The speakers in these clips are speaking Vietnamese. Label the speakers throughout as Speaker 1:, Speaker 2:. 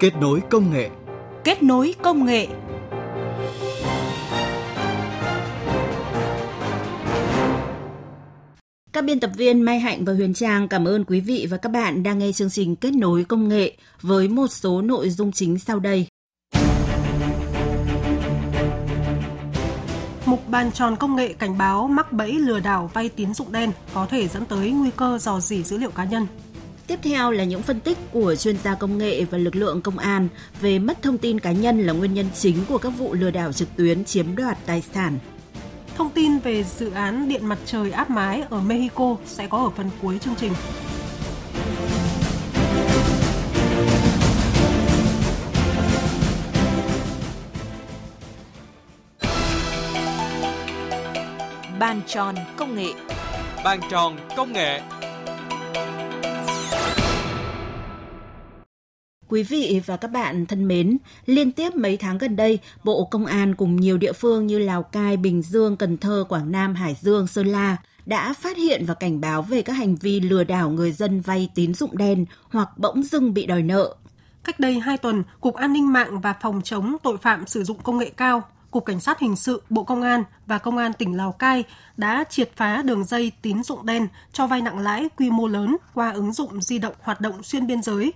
Speaker 1: Kết nối công nghệ.
Speaker 2: Kết nối công nghệ. Các biên tập viên Mai Hạnh và Huyền Trang cảm ơn quý vị và các bạn đang nghe chương trình Kết nối công nghệ với một số nội dung chính sau đây.
Speaker 3: Mục bàn tròn công nghệ cảnh báo mắc bẫy lừa đảo vay tín dụng đen có thể dẫn tới nguy cơ dò dỉ dữ liệu cá nhân.
Speaker 2: Tiếp theo là những phân tích của chuyên gia công nghệ và lực lượng công an về mất thông tin cá nhân là nguyên nhân chính của các vụ lừa đảo trực tuyến chiếm đoạt tài sản.
Speaker 3: Thông tin về dự án điện mặt trời áp mái ở Mexico sẽ có ở phần cuối chương trình.
Speaker 2: Bàn tròn công nghệ
Speaker 4: Bàn tròn công nghệ
Speaker 2: Quý vị và các bạn thân mến, liên tiếp mấy tháng gần đây, Bộ Công an cùng nhiều địa phương như Lào Cai, Bình Dương, Cần Thơ, Quảng Nam, Hải Dương, Sơn La đã phát hiện và cảnh báo về các hành vi lừa đảo người dân vay tín dụng đen hoặc bỗng dưng bị đòi nợ.
Speaker 3: Cách đây 2 tuần, Cục An ninh mạng và Phòng chống tội phạm sử dụng công nghệ cao Cục Cảnh sát Hình sự, Bộ Công an và Công an tỉnh Lào Cai đã triệt phá đường dây tín dụng đen cho vay nặng lãi quy mô lớn qua ứng dụng di động hoạt động xuyên biên giới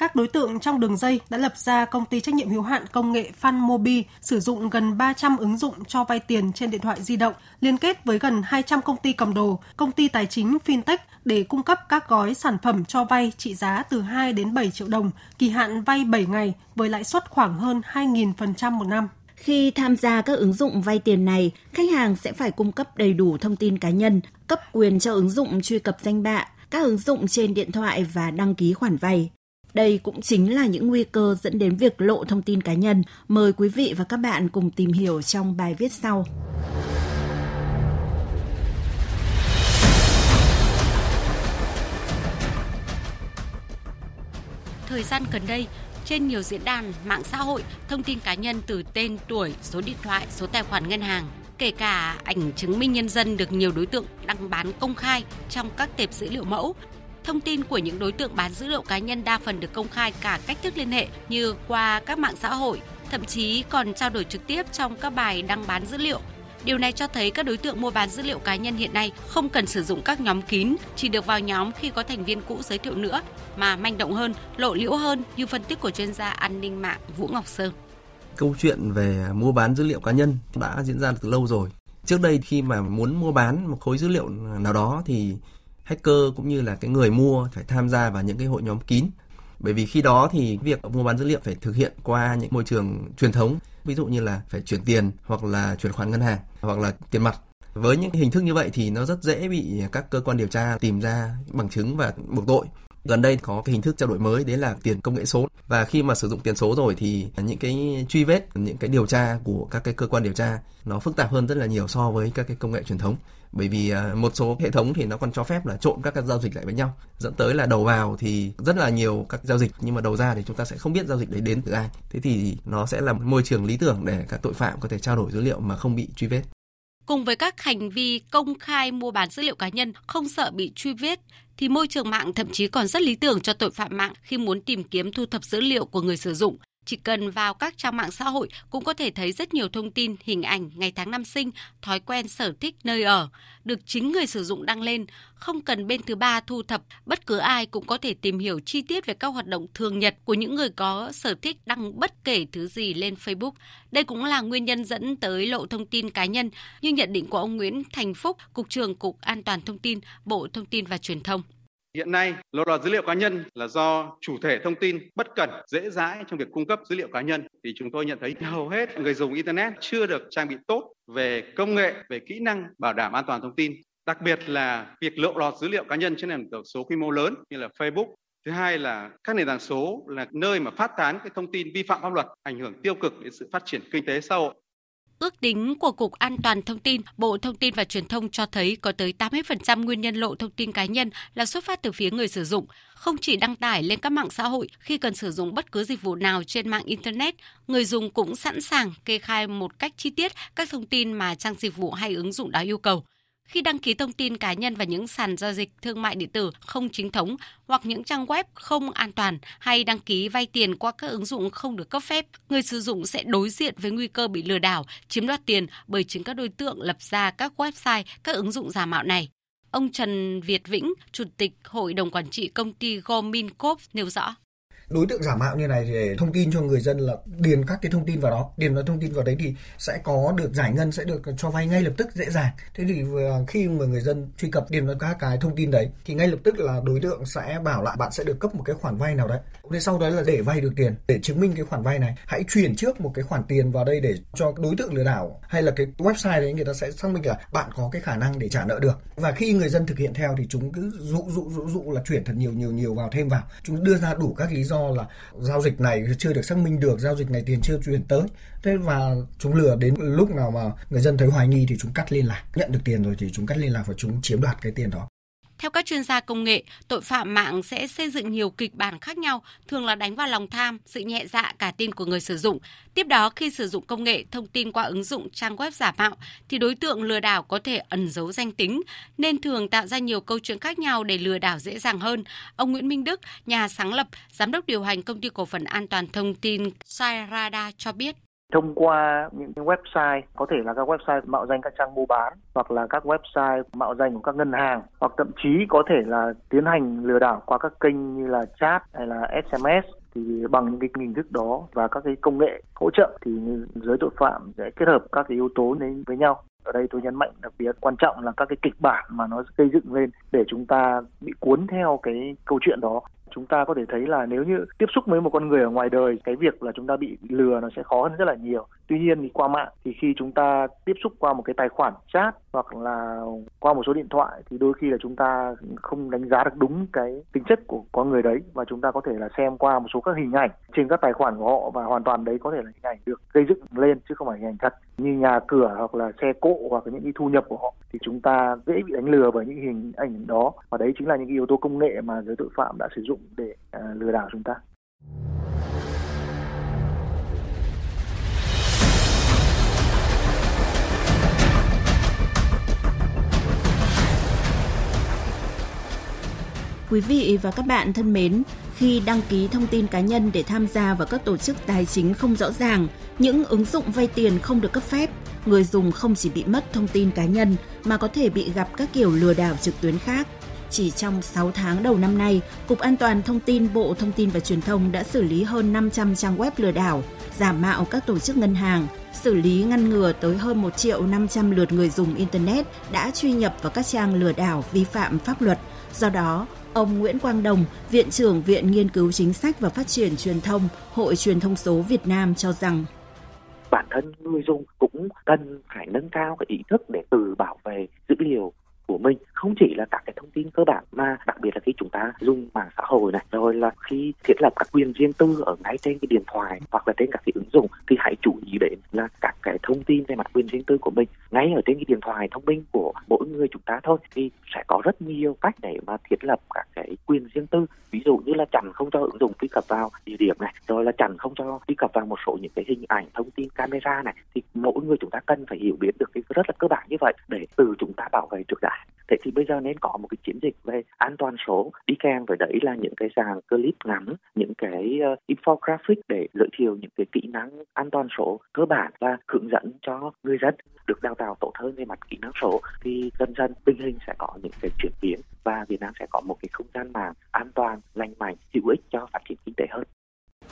Speaker 3: các đối tượng trong đường dây đã lập ra công ty trách nhiệm hữu hạn công nghệ Fanmobi sử dụng gần 300 ứng dụng cho vay tiền trên điện thoại di động, liên kết với gần 200 công ty cầm đồ, công ty tài chính fintech để cung cấp các gói sản phẩm cho vay trị giá từ 2 đến 7 triệu đồng, kỳ hạn vay 7 ngày với lãi suất khoảng hơn 2.000% một năm.
Speaker 2: Khi tham gia các ứng dụng vay tiền này, khách hàng sẽ phải cung cấp đầy đủ thông tin cá nhân, cấp quyền cho ứng dụng truy cập danh bạ, các ứng dụng trên điện thoại và đăng ký khoản vay. Đây cũng chính là những nguy cơ dẫn đến việc lộ thông tin cá nhân. Mời quý vị và các bạn cùng tìm hiểu trong bài viết sau.
Speaker 5: Thời gian gần đây, trên nhiều diễn đàn mạng xã hội, thông tin cá nhân từ tên, tuổi, số điện thoại, số tài khoản ngân hàng, kể cả ảnh chứng minh nhân dân được nhiều đối tượng đăng bán công khai trong các tệp dữ liệu mẫu Thông tin của những đối tượng bán dữ liệu cá nhân đa phần được công khai cả cách thức liên hệ như qua các mạng xã hội, thậm chí còn trao đổi trực tiếp trong các bài đăng bán dữ liệu. Điều này cho thấy các đối tượng mua bán dữ liệu cá nhân hiện nay không cần sử dụng các nhóm kín, chỉ được vào nhóm khi có thành viên cũ giới thiệu nữa, mà manh động hơn, lộ liễu hơn như phân tích của chuyên gia an ninh mạng Vũ Ngọc Sơn.
Speaker 6: Câu chuyện về mua bán dữ liệu cá nhân đã diễn ra từ lâu rồi. Trước đây khi mà muốn mua bán một khối dữ liệu nào đó thì hacker cũng như là cái người mua phải tham gia vào những cái hội nhóm kín. Bởi vì khi đó thì việc mua bán dữ liệu phải thực hiện qua những môi trường truyền thống, ví dụ như là phải chuyển tiền hoặc là chuyển khoản ngân hàng hoặc là tiền mặt. Với những hình thức như vậy thì nó rất dễ bị các cơ quan điều tra tìm ra bằng chứng và buộc tội gần đây có cái hình thức trao đổi mới, đấy là tiền công nghệ số. Và khi mà sử dụng tiền số rồi thì những cái truy vết, những cái điều tra của các cái cơ quan điều tra, nó phức tạp hơn rất là nhiều so với các cái công nghệ truyền thống. Bởi vì à, một số hệ thống thì nó còn cho phép là trộn các cái giao dịch lại với nhau. Dẫn tới là đầu vào thì rất là nhiều các giao dịch, nhưng mà đầu ra thì chúng ta sẽ không biết giao dịch đấy đến từ ai. Thế thì nó sẽ là một môi trường lý tưởng để các tội phạm có thể trao đổi dữ liệu mà không bị truy vết
Speaker 5: cùng với các hành vi công khai mua bán dữ liệu cá nhân không sợ bị truy vết, thì môi trường mạng thậm chí còn rất lý tưởng cho tội phạm mạng khi muốn tìm kiếm thu thập dữ liệu của người sử dụng chỉ cần vào các trang mạng xã hội cũng có thể thấy rất nhiều thông tin, hình ảnh, ngày tháng năm sinh, thói quen, sở thích, nơi ở được chính người sử dụng đăng lên, không cần bên thứ ba thu thập, bất cứ ai cũng có thể tìm hiểu chi tiết về các hoạt động thường nhật của những người có sở thích đăng bất kể thứ gì lên Facebook. Đây cũng là nguyên nhân dẫn tới lộ thông tin cá nhân, như nhận định của ông Nguyễn Thành Phúc, Cục trưởng Cục An toàn Thông tin, Bộ Thông tin và Truyền thông.
Speaker 7: Hiện nay, lộ lọt dữ liệu cá nhân là do chủ thể thông tin bất cẩn, dễ dãi trong việc cung cấp dữ liệu cá nhân. Thì chúng tôi nhận thấy hầu hết người dùng Internet chưa được trang bị tốt về công nghệ, về kỹ năng bảo đảm an toàn thông tin. Đặc biệt là việc lộ lọt dữ liệu cá nhân trên nền tảng số quy mô lớn như là Facebook. Thứ hai là các nền tảng số là nơi mà phát tán cái thông tin vi phạm pháp luật, ảnh hưởng tiêu cực đến sự phát triển kinh tế xã hội.
Speaker 5: Ước tính của Cục An toàn Thông tin, Bộ Thông tin và Truyền thông cho thấy có tới 80% nguyên nhân lộ thông tin cá nhân là xuất phát từ phía người sử dụng. Không chỉ đăng tải lên các mạng xã hội khi cần sử dụng bất cứ dịch vụ nào trên mạng Internet, người dùng cũng sẵn sàng kê khai một cách chi tiết các thông tin mà trang dịch vụ hay ứng dụng đó yêu cầu khi đăng ký thông tin cá nhân vào những sàn giao dịch thương mại điện tử không chính thống hoặc những trang web không an toàn hay đăng ký vay tiền qua các ứng dụng không được cấp phép, người sử dụng sẽ đối diện với nguy cơ bị lừa đảo, chiếm đoạt tiền bởi chính các đối tượng lập ra các website, các ứng dụng giả mạo này. Ông Trần Việt Vĩnh, Chủ tịch Hội đồng Quản trị công ty Gomincorp nêu rõ
Speaker 1: đối tượng giả mạo như này thì để thông tin cho người dân là điền các cái thông tin vào đó. Điền vào thông tin vào đấy thì sẽ có được giải ngân, sẽ được cho vay ngay lập tức, dễ dàng. Thế thì ờ, khi mà người dân truy cập điền vào các cái thông tin đấy thì ngay lập tức là đối tượng sẽ bảo lại bạn sẽ được cấp một cái khoản vay nào đấy. Thế sau đó là để vay được tiền. Để chứng minh cái khoản vay này, hãy chuyển trước một cái khoản tiền vào đây để cho đối tượng lừa đảo hay là cái website đấy người ta sẽ xác minh là bạn có cái khả năng để trả nợ được. Và khi người dân thực hiện theo thì chúng cứ dụ dụ dụ dụ là chuyển thật nhiều nhiều nhiều vào thêm vào. Chúng đưa ra đủ các lý do là giao dịch này chưa được xác minh được, giao dịch này tiền chưa chuyển tới. Thế và chúng lừa đến lúc nào mà người dân thấy hoài nghi thì chúng cắt liên lạc. Nhận được tiền rồi thì chúng cắt liên lạc và chúng chiếm đoạt cái tiền đó
Speaker 5: theo các chuyên gia công nghệ, tội phạm mạng sẽ xây dựng nhiều kịch bản khác nhau, thường là đánh vào lòng tham, sự nhẹ dạ cả tin của người sử dụng. Tiếp đó, khi sử dụng công nghệ thông tin qua ứng dụng trang web giả mạo, thì đối tượng lừa đảo có thể ẩn giấu danh tính, nên thường tạo ra nhiều câu chuyện khác nhau để lừa đảo dễ dàng hơn. Ông Nguyễn Minh Đức, nhà sáng lập, giám đốc điều hành công ty cổ phần an toàn thông tin Sairada cho biết
Speaker 8: thông qua những website, có thể là các website mạo danh các trang mua bán, hoặc là các website mạo danh của các ngân hàng, hoặc thậm chí có thể là tiến hành lừa đảo qua các kênh như là chat hay là SMS thì bằng những cái hình thức đó và các cái công nghệ hỗ trợ thì giới tội phạm sẽ kết hợp các cái yếu tố đến với nhau. Ở đây tôi nhấn mạnh đặc biệt quan trọng là các cái kịch bản mà nó xây dựng lên để chúng ta bị cuốn theo cái câu chuyện đó chúng ta có thể thấy là nếu như tiếp xúc với một con người ở ngoài đời, cái việc là chúng ta bị lừa nó sẽ khó hơn rất là nhiều tuy nhiên thì qua mạng thì khi chúng ta tiếp xúc qua một cái tài khoản chat hoặc là qua một số điện thoại thì đôi khi là chúng ta không đánh giá được đúng cái tính chất của con người đấy và chúng ta có thể là xem qua một số các hình ảnh trên các tài khoản của họ và hoàn toàn đấy có thể là hình ảnh được gây dựng lên chứ không phải hình ảnh thật như nhà cửa hoặc là xe cộ hoặc là những cái thu nhập của họ thì chúng ta dễ bị đánh lừa bởi những hình ảnh đó và đấy chính là những cái yếu tố công nghệ mà giới tội phạm đã sử dụng để uh, lừa đảo chúng ta.
Speaker 2: Quý vị và các bạn thân mến, khi đăng ký thông tin cá nhân để tham gia vào các tổ chức tài chính không rõ ràng, những ứng dụng vay tiền không được cấp phép, người dùng không chỉ bị mất thông tin cá nhân mà có thể bị gặp các kiểu lừa đảo trực tuyến khác. Chỉ trong 6 tháng đầu năm nay, Cục An toàn Thông tin Bộ Thông tin và Truyền thông đã xử lý hơn 500 trang web lừa đảo, giả mạo các tổ chức ngân hàng, xử lý ngăn ngừa tới hơn 1 triệu 500 lượt người dùng Internet đã truy nhập vào các trang lừa đảo vi phạm pháp luật. Do đó, Ông Nguyễn Quang Đồng, Viện trưởng Viện Nghiên cứu Chính sách và Phát triển Truyền thông, Hội Truyền thông số Việt Nam cho rằng
Speaker 9: bản thân người dùng cũng cần phải nâng cao cái ý thức để tự bảo vệ dữ liệu của mình không chỉ là các cái thông tin cơ bản mà đặc biệt là khi chúng ta dùng mạng xã hội này, rồi là khi thiết lập các quyền riêng tư ở ngay trên cái điện thoại hoặc là trên các cái ứng dụng thì hãy chú ý đến là các cái thông tin về mặt quyền riêng tư của mình ngay ở trên cái điện thoại thông minh của mỗi người chúng ta thôi. Thì sẽ có rất nhiều cách để mà thiết lập các cái quyền riêng tư. Ví dụ như là chặn không cho ứng dụng truy cập vào địa điểm này, rồi là chặn không cho truy cập vào một số những cái hình ảnh, thông tin camera này. Thì mỗi người chúng ta cần phải hiểu biết được cái rất là cơ bản như vậy để từ chúng ta bảo vệ được đã thế thì bây giờ nên có một cái chiến dịch về an toàn số. Đi kèm với đấy là những cái dàn clip ngắn những cái uh, infographic để giới thiệu những cái kỹ năng an toàn số cơ bản và hướng dẫn cho người dân được đào tạo tốt hơn về mặt kỹ năng số. Thì dần dần tình hình sẽ có những cái chuyển biến và Việt Nam sẽ có một cái không gian mạng an toàn, lành mạnh, hữu ích cho phát triển kinh tế hơn.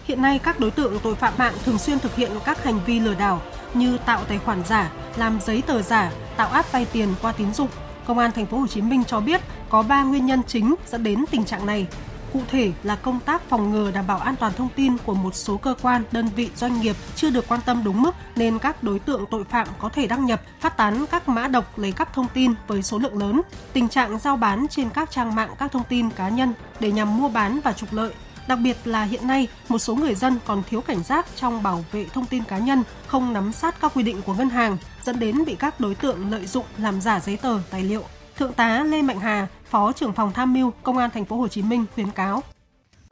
Speaker 3: Hiện nay các đối tượng tội phạm mạng thường xuyên thực hiện các hành vi lừa đảo như tạo tài khoản giả, làm giấy tờ giả, tạo áp vay tiền qua tín dụng, Công an thành phố Hồ Chí Minh cho biết có 3 nguyên nhân chính dẫn đến tình trạng này. Cụ thể là công tác phòng ngừa đảm bảo an toàn thông tin của một số cơ quan, đơn vị, doanh nghiệp chưa được quan tâm đúng mức nên các đối tượng tội phạm có thể đăng nhập, phát tán các mã độc lấy cắp thông tin với số lượng lớn. Tình trạng giao bán trên các trang mạng các thông tin cá nhân để nhằm mua bán và trục lợi Đặc biệt là hiện nay, một số người dân còn thiếu cảnh giác trong bảo vệ thông tin cá nhân, không nắm sát các quy định của ngân hàng, dẫn đến bị các đối tượng lợi dụng làm giả giấy tờ, tài liệu. Thượng tá Lê Mạnh Hà, Phó trưởng phòng tham mưu Công an thành phố Hồ Chí Minh khuyến cáo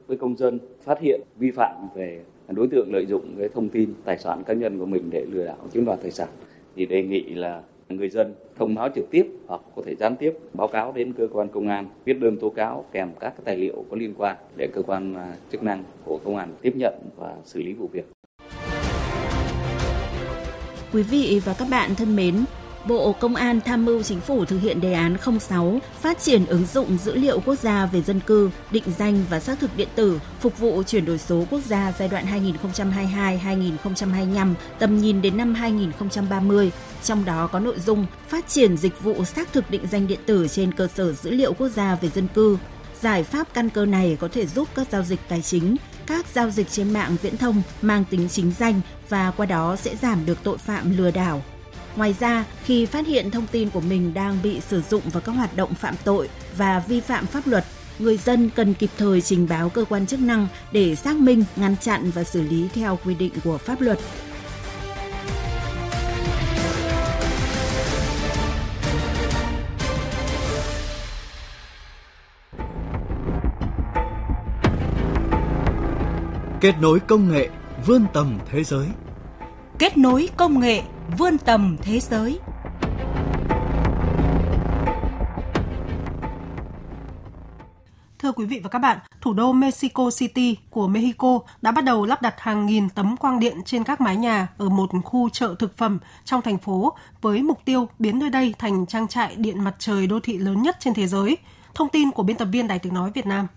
Speaker 10: với công dân phát hiện vi phạm về đối tượng lợi dụng cái thông tin tài sản cá nhân của mình để lừa đảo chiếm đoạt tài sản thì đề nghị là người dân thông báo trực tiếp hoặc có thể gián tiếp báo cáo đến cơ quan công an, viết đơn tố cáo kèm các tài liệu có liên quan để cơ quan à, chức năng của công an tiếp nhận và xử lý vụ việc.
Speaker 2: Quý vị và các bạn thân mến, Bộ Công an tham mưu chính phủ thực hiện đề án 06 phát triển ứng dụng dữ liệu quốc gia về dân cư, định danh và xác thực điện tử phục vụ chuyển đổi số quốc gia giai đoạn 2022-2025 tầm nhìn đến năm 2030. Trong đó có nội dung phát triển dịch vụ xác thực định danh điện tử trên cơ sở dữ liệu quốc gia về dân cư. Giải pháp căn cơ này có thể giúp các giao dịch tài chính, các giao dịch trên mạng viễn thông mang tính chính danh và qua đó sẽ giảm được tội phạm lừa đảo, Ngoài ra, khi phát hiện thông tin của mình đang bị sử dụng vào các hoạt động phạm tội và vi phạm pháp luật, người dân cần kịp thời trình báo cơ quan chức năng để xác minh, ngăn chặn và xử lý theo quy định của pháp luật.
Speaker 11: Kết nối công nghệ vươn tầm thế giới.
Speaker 12: Kết nối công nghệ vươn tầm thế giới.
Speaker 3: Thưa quý vị và các bạn, thủ đô Mexico City của Mexico đã bắt đầu lắp đặt hàng nghìn tấm quang điện trên các mái nhà ở một khu chợ thực phẩm trong thành phố với mục tiêu biến nơi đây thành trang trại điện mặt trời đô thị lớn nhất trên thế giới. Thông tin của biên tập viên Đài tiếng nói Việt Nam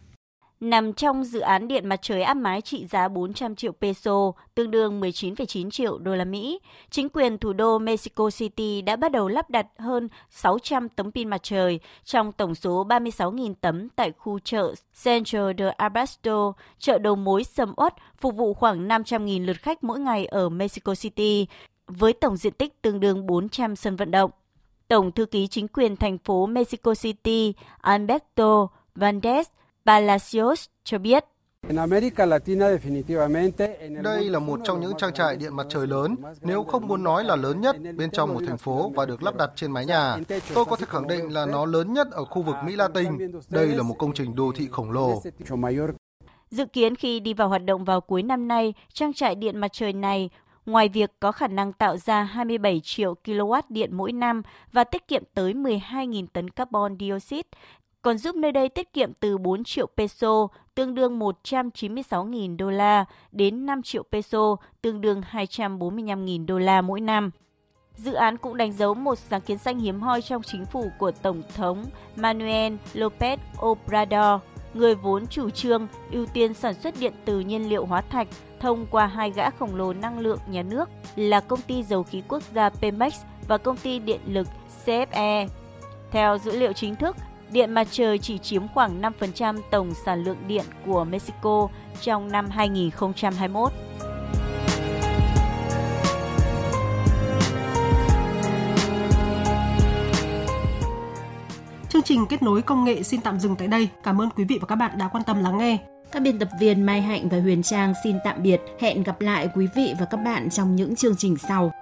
Speaker 13: nằm trong dự án điện mặt trời áp mái trị giá 400 triệu peso, tương đương 19,9 triệu đô la Mỹ. Chính quyền thủ đô Mexico City đã bắt đầu lắp đặt hơn 600 tấm pin mặt trời trong tổng số 36.000 tấm tại khu chợ Central de Abasto, chợ đầu mối sầm uất phục vụ khoảng 500.000 lượt khách mỗi ngày ở Mexico City, với tổng diện tích tương đương 400 sân vận động. Tổng thư ký chính quyền thành phố Mexico City Alberto Valdez Palacios cho biết.
Speaker 14: Đây là một trong những trang trại điện mặt trời lớn, nếu không muốn nói là lớn nhất bên trong một thành phố và được lắp đặt trên mái nhà. Tôi có thể khẳng định là nó lớn nhất ở khu vực Mỹ Latin. Đây là một công trình đô thị khổng lồ.
Speaker 13: Dự kiến khi đi vào hoạt động vào cuối năm nay, trang trại điện mặt trời này ngoài việc có khả năng tạo ra 27 triệu kW điện mỗi năm và tiết kiệm tới 12.000 tấn carbon dioxide, còn giúp nơi đây tiết kiệm từ 4 triệu peso, tương đương 196.000 đô la, đến 5 triệu peso, tương đương 245.000 đô la mỗi năm. Dự án cũng đánh dấu một sáng kiến xanh hiếm hoi trong chính phủ của Tổng thống Manuel López Obrador, người vốn chủ trương ưu tiên sản xuất điện từ nhiên liệu hóa thạch thông qua hai gã khổng lồ năng lượng nhà nước là công ty dầu khí quốc gia Pemex và công ty điện lực CFE. Theo dữ liệu chính thức, điện mặt trời chỉ chiếm khoảng 5% tổng sản lượng điện của Mexico trong năm 2021.
Speaker 3: Chương trình kết nối công nghệ xin tạm dừng tại đây. Cảm ơn quý vị và các bạn đã quan tâm lắng nghe.
Speaker 2: Các biên tập viên Mai Hạnh và Huyền Trang xin tạm biệt. Hẹn gặp lại quý vị và các bạn trong những chương trình sau.